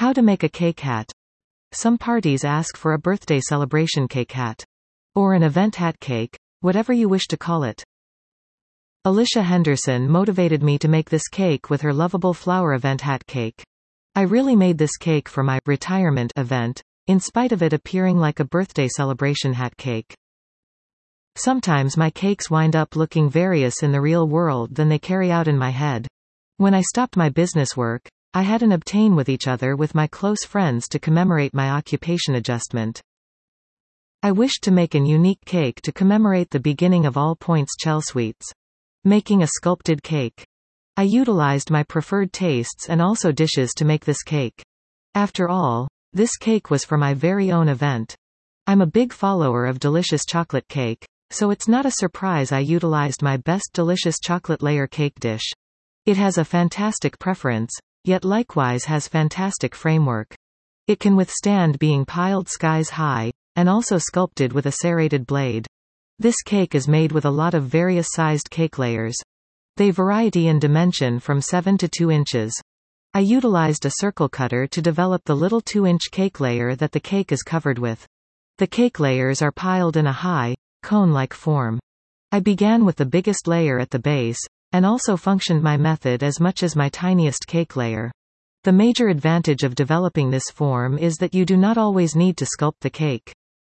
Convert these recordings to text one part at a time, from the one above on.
How to make a cake hat. Some parties ask for a birthday celebration cake hat. Or an event hat cake, whatever you wish to call it. Alicia Henderson motivated me to make this cake with her lovable flower event hat cake. I really made this cake for my retirement event, in spite of it appearing like a birthday celebration hat cake. Sometimes my cakes wind up looking various in the real world than they carry out in my head. When I stopped my business work, I had an obtain with each other with my close friends to commemorate my occupation adjustment. I wished to make an unique cake to commemorate the beginning of all points Chelsweets. Making a sculpted cake. I utilized my preferred tastes and also dishes to make this cake. After all, this cake was for my very own event. I'm a big follower of delicious chocolate cake, so it's not a surprise I utilized my best delicious chocolate layer cake dish. It has a fantastic preference, yet likewise has fantastic framework. It can withstand being piled skies high, and also sculpted with a serrated blade. This cake is made with a lot of various sized cake layers. They variety in dimension from 7 to 2 inches. I utilized a circle cutter to develop the little 2-inch cake layer that the cake is covered with. The cake layers are piled in a high, cone-like form. I began with the biggest layer at the base, and also functioned my method as much as my tiniest cake layer. The major advantage of developing this form is that you do not always need to sculpt the cake.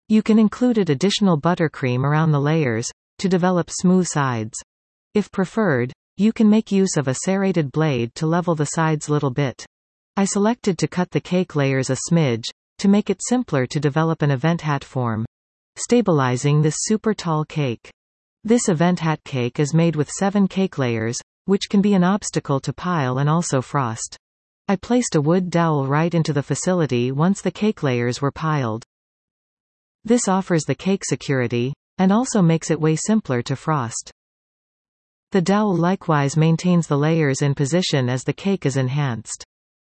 You can include additional buttercream around the layers, to develop smooth sides. If preferred, you can make use of a serrated blade to level the sides a little bit. I selected to cut the cake layers a smidge, to make it simpler to develop an event hat form. Stabilizing this super tall cake. This event hat cake is made with seven cake layers, which can be an obstacle to pile and also frost. I placed a wood dowel right into the facility once the cake layers were piled. This offers the cake security, and also makes it way simpler to frost. The dowel likewise maintains the layers in position as the cake is enhanced.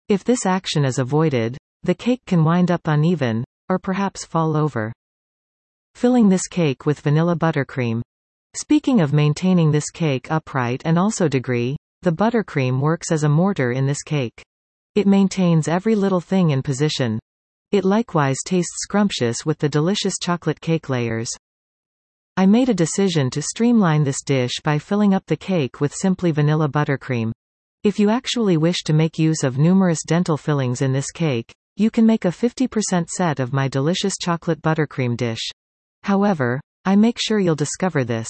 If this action is avoided, the cake can wind up uneven, or perhaps fall over. Filling this cake with vanilla buttercream. Speaking of maintaining this cake upright and also degree, the buttercream works as a mortar in this cake. It maintains every little thing in position, it likewise tastes scrumptious with the delicious chocolate cake layers. I made a decision to streamline this dish by filling up the cake with simply vanilla buttercream. If you actually wish to make use of numerous dental fillings in this cake, you can make a 50% set of my delicious chocolate buttercream dish. However, I make sure you'll discover this.